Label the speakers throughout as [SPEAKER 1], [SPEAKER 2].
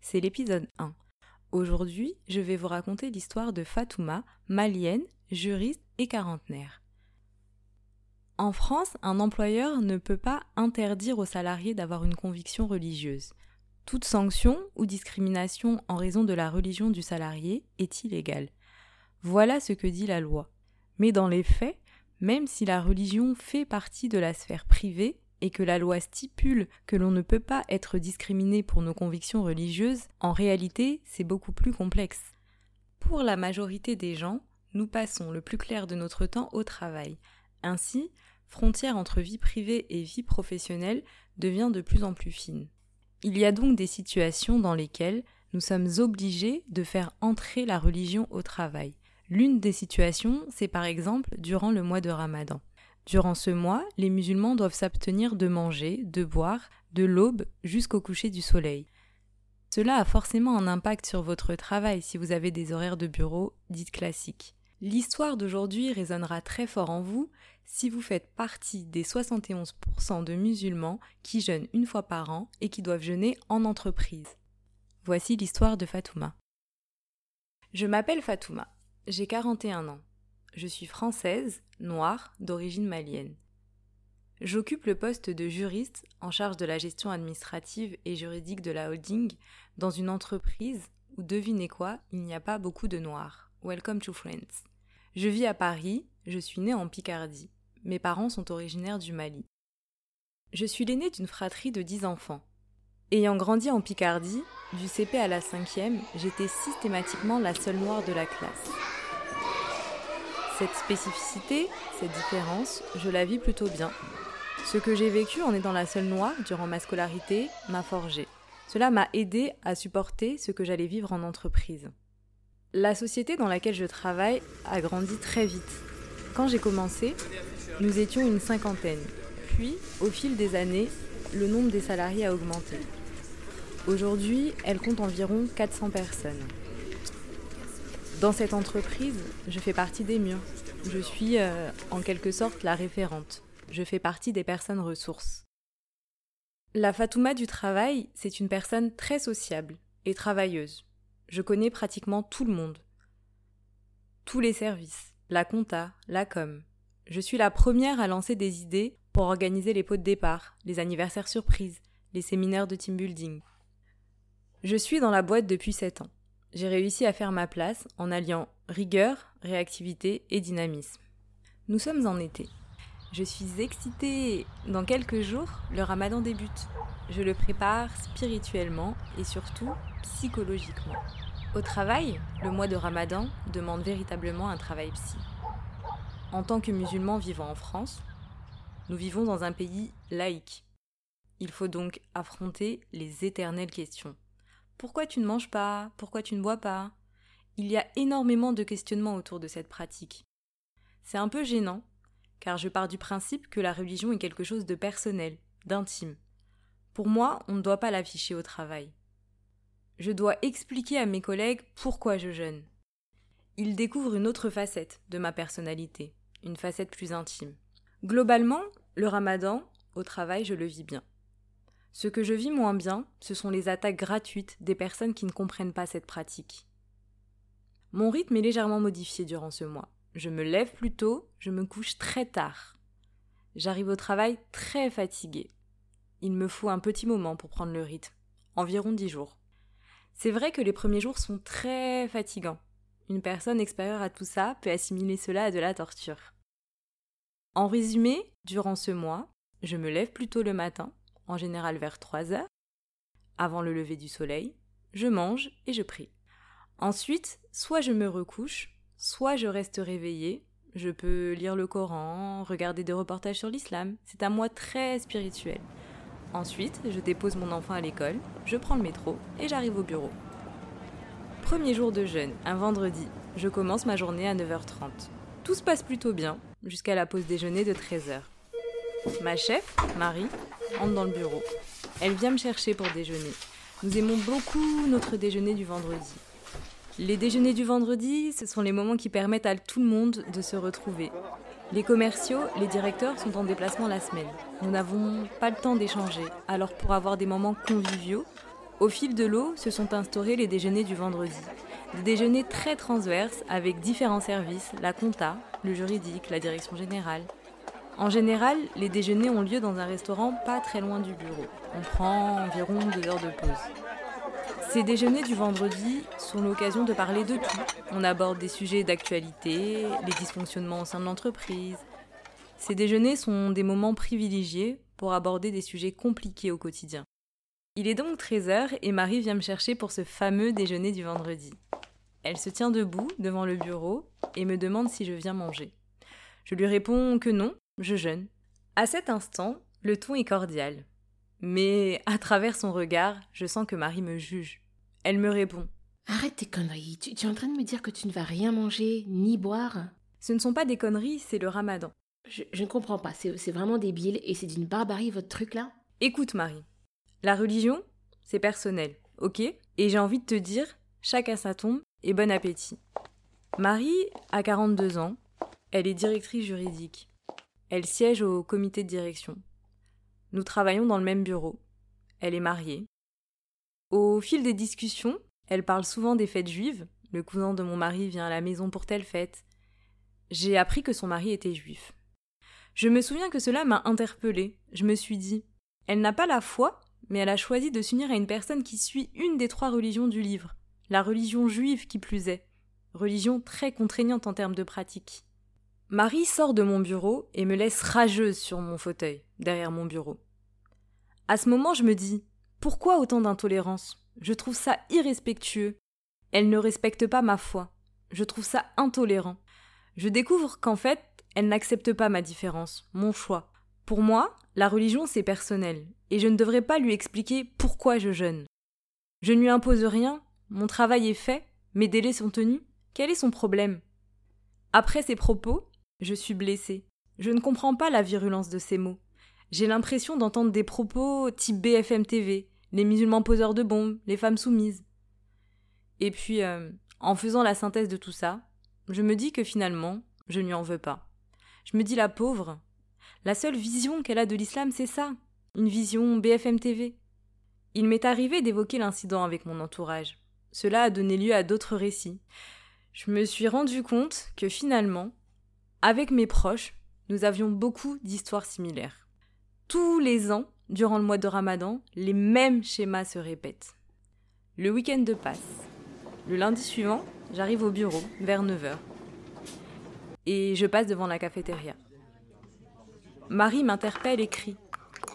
[SPEAKER 1] C'est l'épisode 1. Aujourd'hui, je vais vous raconter l'histoire de Fatouma, malienne, juriste et quarantenaire. En France, un employeur ne peut pas interdire aux salariés d'avoir une conviction religieuse. Toute sanction ou discrimination en raison de la religion du salarié est illégale. Voilà ce que dit la loi. Mais dans les faits, même si la religion fait partie de la sphère privée et que la loi stipule que l'on ne peut pas être discriminé pour nos convictions religieuses, en réalité c'est beaucoup plus complexe. Pour la majorité des gens, nous passons le plus clair de notre temps au travail. Ainsi, frontière entre vie privée et vie professionnelle devient de plus en plus fine. Il y a donc des situations dans lesquelles nous sommes obligés de faire entrer la religion au travail. L'une des situations, c'est par exemple durant le mois de Ramadan. Durant ce mois, les musulmans doivent s'abstenir de manger, de boire, de l'aube jusqu'au coucher du soleil. Cela a forcément un impact sur votre travail si vous avez des horaires de bureau dites classiques. L'histoire d'aujourd'hui résonnera très fort en vous si vous faites partie des 71% de musulmans qui jeûnent une fois par an et qui doivent jeûner en entreprise. Voici l'histoire de Fatouma. Je m'appelle Fatouma. J'ai 41 ans. Je suis française, noire, d'origine malienne. J'occupe le poste de juriste en charge de la gestion administrative et juridique de la holding dans une entreprise où, devinez quoi, il n'y a pas beaucoup de noirs. Welcome to Friends. Je vis à Paris, je suis née en Picardie. Mes parents sont originaires du Mali. Je suis l'aînée d'une fratrie de 10 enfants. Ayant grandi en Picardie, du CP à la cinquième, j'étais systématiquement la seule noire de la classe. Cette spécificité, cette différence, je la vis plutôt bien. Ce que j'ai vécu en étant la seule noire durant ma scolarité m'a forgé. Cela m'a aidé à supporter ce que j'allais vivre en entreprise. La société dans laquelle je travaille a grandi très vite. Quand j'ai commencé, nous étions une cinquantaine. Puis, au fil des années, le nombre des salariés a augmenté. Aujourd'hui, elle compte environ 400 personnes. Dans cette entreprise, je fais partie des murs. Je suis euh, en quelque sorte la référente. Je fais partie des personnes ressources. La Fatouma du travail, c'est une personne très sociable et travailleuse. Je connais pratiquement tout le monde. Tous les services, la compta, la com. Je suis la première à lancer des idées pour organiser les pots de départ, les anniversaires surprises, les séminaires de team building. Je suis dans la boîte depuis 7 ans. J'ai réussi à faire ma place en alliant rigueur, réactivité et dynamisme. Nous sommes en été. Je suis excitée. Dans quelques jours, le ramadan débute. Je le prépare spirituellement et surtout psychologiquement. Au travail, le mois de ramadan demande véritablement un travail psy. En tant que musulmans vivant en France, nous vivons dans un pays laïque. Il faut donc affronter les éternelles questions. Pourquoi tu ne manges pas? Pourquoi tu ne bois pas? Il y a énormément de questionnements autour de cette pratique. C'est un peu gênant, car je pars du principe que la religion est quelque chose de personnel, d'intime. Pour moi, on ne doit pas l'afficher au travail. Je dois expliquer à mes collègues pourquoi je jeûne. Ils découvrent une autre facette de ma personnalité, une facette plus intime. Globalement, le ramadan, au travail, je le vis bien. Ce que je vis moins bien, ce sont les attaques gratuites des personnes qui ne comprennent pas cette pratique. Mon rythme est légèrement modifié durant ce mois. Je me lève plus tôt, je me couche très tard. J'arrive au travail très fatiguée. Il me faut un petit moment pour prendre le rythme, environ dix jours. C'est vrai que les premiers jours sont très fatigants. Une personne extérieure à tout ça peut assimiler cela à de la torture. En résumé, durant ce mois, je me lève plus tôt le matin, en général vers 3 heures, avant le lever du soleil, je mange et je prie. Ensuite, soit je me recouche, soit je reste réveillée, je peux lire le Coran, regarder des reportages sur l'islam, c'est un mois très spirituel. Ensuite, je dépose mon enfant à l'école, je prends le métro et j'arrive au bureau. Premier jour de jeûne, un vendredi, je commence ma journée à 9h30. Tout se passe plutôt bien, jusqu'à la pause déjeuner de 13h. Ma chef, Marie, entre dans le bureau. Elle vient me chercher pour déjeuner. Nous aimons beaucoup notre déjeuner du vendredi. Les déjeuners du vendredi, ce sont les moments qui permettent à tout le monde de se retrouver. Les commerciaux, les directeurs sont en déplacement la semaine. Nous n'avons pas le temps d'échanger. Alors pour avoir des moments conviviaux, au fil de l'eau se sont instaurés les déjeuners du vendredi. Des déjeuners très transverses avec différents services, la compta, le juridique, la direction générale. En général, les déjeuners ont lieu dans un restaurant pas très loin du bureau. On prend environ deux heures de pause. Ces déjeuners du vendredi sont l'occasion de parler de tout. On aborde des sujets d'actualité, les dysfonctionnements au sein de l'entreprise. Ces déjeuners sont des moments privilégiés pour aborder des sujets compliqués au quotidien. Il est donc 13h et Marie vient me chercher pour ce fameux déjeuner du vendredi. Elle se tient debout devant le bureau et me demande si je viens manger. Je lui réponds que non, je jeûne. À cet instant, le ton est cordial. Mais à travers son regard, je sens que Marie me juge. Elle me répond.
[SPEAKER 2] Arrête tes conneries, tu, es en train de me dire que tu ne vas rien manger ni boire?
[SPEAKER 1] Ce ne sont pas des conneries, c'est le ramadan.
[SPEAKER 2] Je, je ne comprends pas, c'est vraiment débile et c'est d'une barbarie votre truc là?
[SPEAKER 1] Écoute Marie, la religion, c'est personnel, ok? Et j'ai envie de te dire, chacun sa tombe et bon appétit. Marie a 42 ans, elle est directrice juridique. Elle siège au comité de direction. Nous travaillons dans le même bureau. Elle est mariée. Au fil des discussions, elle parle souvent des fêtes juives. Le cousin de mon mari vient à la maison pour telle fête. J'ai appris que son mari était juif. Je me souviens que cela m'a interpellée. Je me suis dit, elle n'a pas la foi, mais elle a choisi de s'unir à une personne qui suit une des trois religions du livre, la religion juive qui plus est, religion très contraignante en termes de pratique. Marie sort de mon bureau et me laisse rageuse sur mon fauteuil, derrière mon bureau. À ce moment, je me dis pourquoi autant d'intolérance? Je trouve ça irrespectueux. Elle ne respecte pas ma foi. Je trouve ça intolérant. Je découvre qu'en fait, elle n'accepte pas ma différence, mon choix. Pour moi, la religion c'est personnel, et je ne devrais pas lui expliquer pourquoi je jeûne. Je ne lui impose rien, mon travail est fait, mes délais sont tenus. Quel est son problème? Après ces propos, je suis blessée. Je ne comprends pas la virulence de ces mots. J'ai l'impression d'entendre des propos type BFM TV, les musulmans poseurs de bombes, les femmes soumises. Et puis, euh, en faisant la synthèse de tout ça, je me dis que finalement, je ne lui en veux pas. Je me dis la pauvre. La seule vision qu'elle a de l'islam, c'est ça. Une vision BFM TV. Il m'est arrivé d'évoquer l'incident avec mon entourage. Cela a donné lieu à d'autres récits. Je me suis rendu compte que finalement, avec mes proches, nous avions beaucoup d'histoires similaires. Tous les ans, durant le mois de Ramadan, les mêmes schémas se répètent. Le week-end de passe. Le lundi suivant, j'arrive au bureau vers 9h. Et je passe devant la cafétéria. Marie m'interpelle et crie.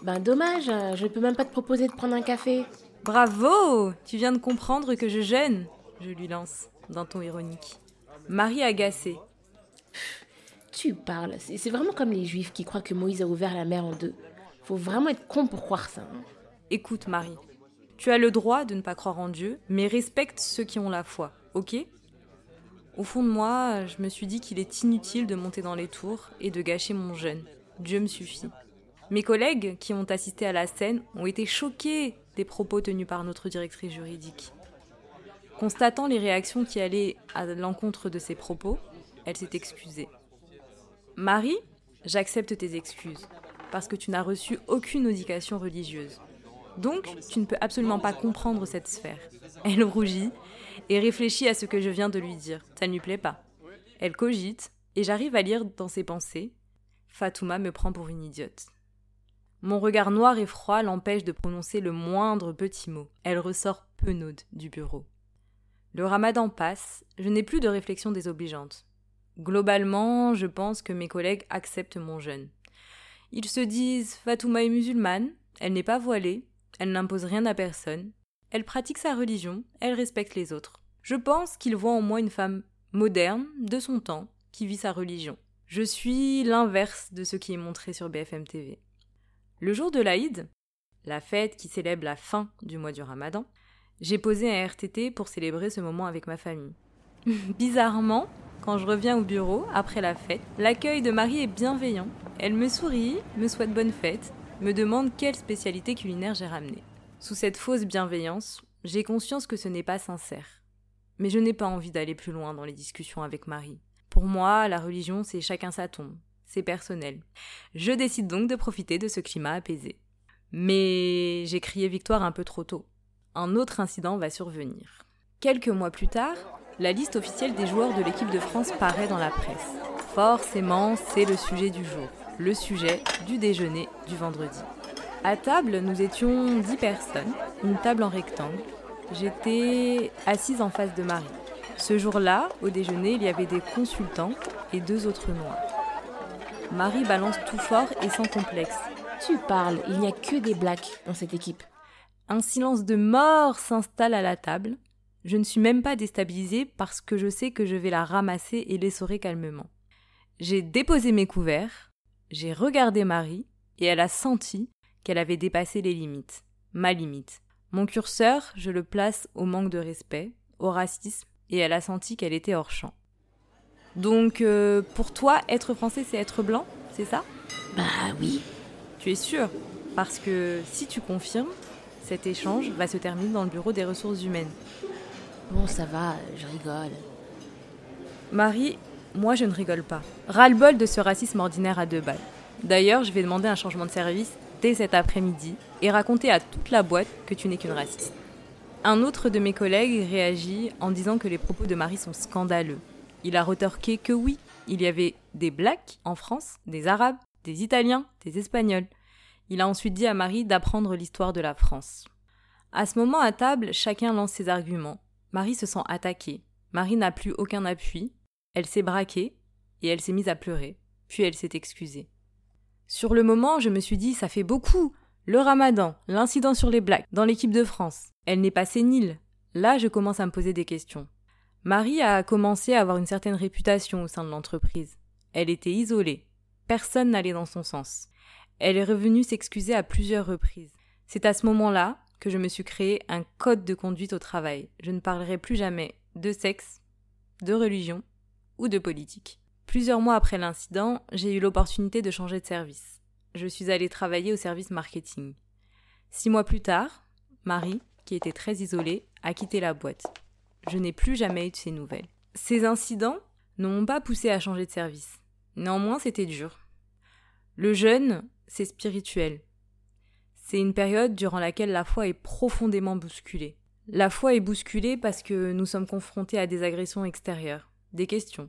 [SPEAKER 2] Ben dommage, je ne peux même pas te proposer de prendre un café.
[SPEAKER 1] Bravo Tu viens de comprendre que je gêne Je lui lance, d'un ton ironique. Marie agacée
[SPEAKER 2] tu parles C'est vraiment comme les juifs qui croient que Moïse a ouvert la mer en deux. Faut vraiment être con pour croire ça. Hein.
[SPEAKER 1] Écoute, Marie, tu as le droit de ne pas croire en Dieu, mais respecte ceux qui ont la foi, ok? Au fond de moi, je me suis dit qu'il est inutile de monter dans les tours et de gâcher mon jeûne. Dieu me suffit. Mes collègues qui ont assisté à la scène ont été choqués des propos tenus par notre directrice juridique. Constatant les réactions qui allaient à l'encontre de ces propos, elle s'est excusée. Marie, j'accepte tes excuses, parce que tu n'as reçu aucune éducation religieuse. Donc, tu ne peux absolument pas comprendre cette sphère. Elle rougit et réfléchit à ce que je viens de lui dire. Ça ne lui plaît pas. Elle cogite, et j'arrive à lire dans ses pensées Fatouma me prend pour une idiote. Mon regard noir et froid l'empêche de prononcer le moindre petit mot. Elle ressort penaude du bureau. Le ramadan passe, je n'ai plus de réflexion désobligeante. Globalement, je pense que mes collègues acceptent mon jeûne. Ils se disent Fatouma est musulmane, elle n'est pas voilée, elle n'impose rien à personne, elle pratique sa religion, elle respecte les autres. Je pense qu'ils voient en moi une femme moderne, de son temps, qui vit sa religion. Je suis l'inverse de ce qui est montré sur BFM TV. Le jour de l'Aïd, la fête qui célèbre la fin du mois du Ramadan, j'ai posé un RTT pour célébrer ce moment avec ma famille. Bizarrement, quand je reviens au bureau, après la fête, l'accueil de Marie est bienveillant. Elle me sourit, me souhaite bonne fête, me demande quelle spécialité culinaire j'ai ramenée. Sous cette fausse bienveillance, j'ai conscience que ce n'est pas sincère. Mais je n'ai pas envie d'aller plus loin dans les discussions avec Marie. Pour moi, la religion, c'est chacun sa tombe. c'est personnel. Je décide donc de profiter de ce climat apaisé. Mais j'ai crié victoire un peu trop tôt. Un autre incident va survenir. Quelques mois plus tard, la liste officielle des joueurs de l'équipe de France paraît dans la presse. Forcément, c'est le sujet du jour, le sujet du déjeuner du vendredi. À table, nous étions dix personnes, une table en rectangle. J'étais assise en face de Marie. Ce jour-là, au déjeuner, il y avait des consultants et deux autres noirs. Marie balance tout fort et sans complexe.
[SPEAKER 2] Tu parles, il n'y a que des blacks dans cette équipe.
[SPEAKER 1] Un silence de mort s'installe à la table. Je ne suis même pas déstabilisée parce que je sais que je vais la ramasser et l'essorer calmement. J'ai déposé mes couverts, j'ai regardé Marie et elle a senti qu'elle avait dépassé les limites, ma limite. Mon curseur, je le place au manque de respect, au racisme, et elle a senti qu'elle était hors champ. Donc, euh, pour toi, être français, c'est être blanc, c'est ça?
[SPEAKER 2] Bah oui.
[SPEAKER 1] Tu es sûr? Parce que si tu confirmes, cet échange va se terminer dans le bureau des ressources humaines.
[SPEAKER 2] Bon, ça va, je rigole.
[SPEAKER 1] Marie, moi je ne rigole pas. Ras-le-bol de ce racisme ordinaire à deux balles. D'ailleurs, je vais demander un changement de service dès cet après-midi et raconter à toute la boîte que tu n'es qu'une raciste. Un autre de mes collègues réagit en disant que les propos de Marie sont scandaleux. Il a retorqué que oui, il y avait des blacks en France, des arabes, des italiens, des espagnols. Il a ensuite dit à Marie d'apprendre l'histoire de la France. À ce moment à table, chacun lance ses arguments. Marie se sent attaquée. Marie n'a plus aucun appui. Elle s'est braquée et elle s'est mise à pleurer. Puis elle s'est excusée. Sur le moment, je me suis dit, ça fait beaucoup. Le ramadan, l'incident sur les blacks, dans l'équipe de France. Elle n'est pas sénile. Là, je commence à me poser des questions. Marie a commencé à avoir une certaine réputation au sein de l'entreprise. Elle était isolée. Personne n'allait dans son sens. Elle est revenue s'excuser à plusieurs reprises. C'est à ce moment-là que je me suis créé un code de conduite au travail. Je ne parlerai plus jamais de sexe, de religion ou de politique. Plusieurs mois après l'incident, j'ai eu l'opportunité de changer de service. Je suis allée travailler au service marketing. Six mois plus tard, Marie, qui était très isolée, a quitté la boîte. Je n'ai plus jamais eu de ses nouvelles. Ces incidents ne m'ont pas poussé à changer de service. Néanmoins, c'était dur. Le jeûne, c'est spirituel. C'est une période durant laquelle la foi est profondément bousculée. La foi est bousculée parce que nous sommes confrontés à des agressions extérieures, des questions,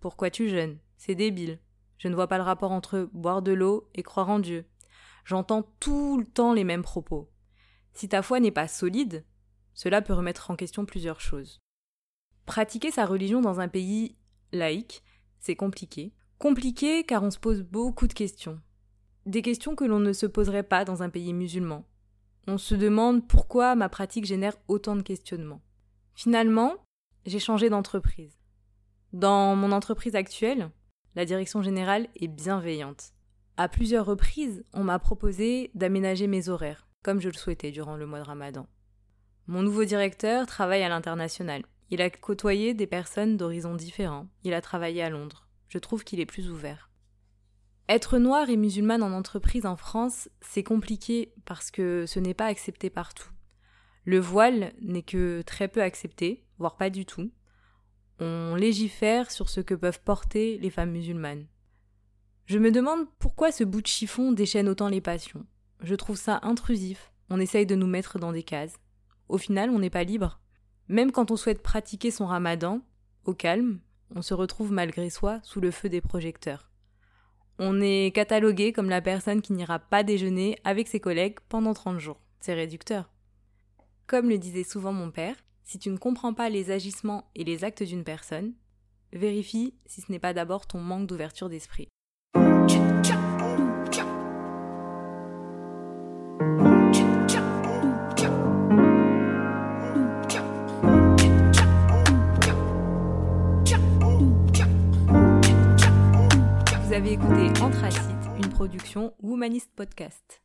[SPEAKER 1] pourquoi tu jeûnes? C'est débile. Je ne vois pas le rapport entre boire de l'eau et croire en Dieu. J'entends tout le temps les mêmes propos. Si ta foi n'est pas solide, cela peut remettre en question plusieurs choses. Pratiquer sa religion dans un pays laïque, c'est compliqué. Compliqué car on se pose beaucoup de questions. Des questions que l'on ne se poserait pas dans un pays musulman. On se demande pourquoi ma pratique génère autant de questionnements. Finalement, j'ai changé d'entreprise. Dans mon entreprise actuelle, la direction générale est bienveillante. À plusieurs reprises, on m'a proposé d'aménager mes horaires, comme je le souhaitais durant le mois de Ramadan. Mon nouveau directeur travaille à l'international. Il a côtoyé des personnes d'horizons différents. Il a travaillé à Londres. Je trouve qu'il est plus ouvert. Être noire et musulmane en entreprise en France, c'est compliqué parce que ce n'est pas accepté partout. Le voile n'est que très peu accepté, voire pas du tout on légifère sur ce que peuvent porter les femmes musulmanes. Je me demande pourquoi ce bout de chiffon déchaîne autant les passions. Je trouve ça intrusif. On essaye de nous mettre dans des cases. Au final, on n'est pas libre. Même quand on souhaite pratiquer son ramadan, au calme, on se retrouve malgré soi sous le feu des projecteurs. On est catalogué comme la personne qui n'ira pas déjeuner avec ses collègues pendant 30 jours. C'est réducteur. Comme le disait souvent mon père, si tu ne comprends pas les agissements et les actes d'une personne, vérifie si ce n'est pas d'abord ton manque d'ouverture d'esprit. Anthracite, une production Womanist Podcast.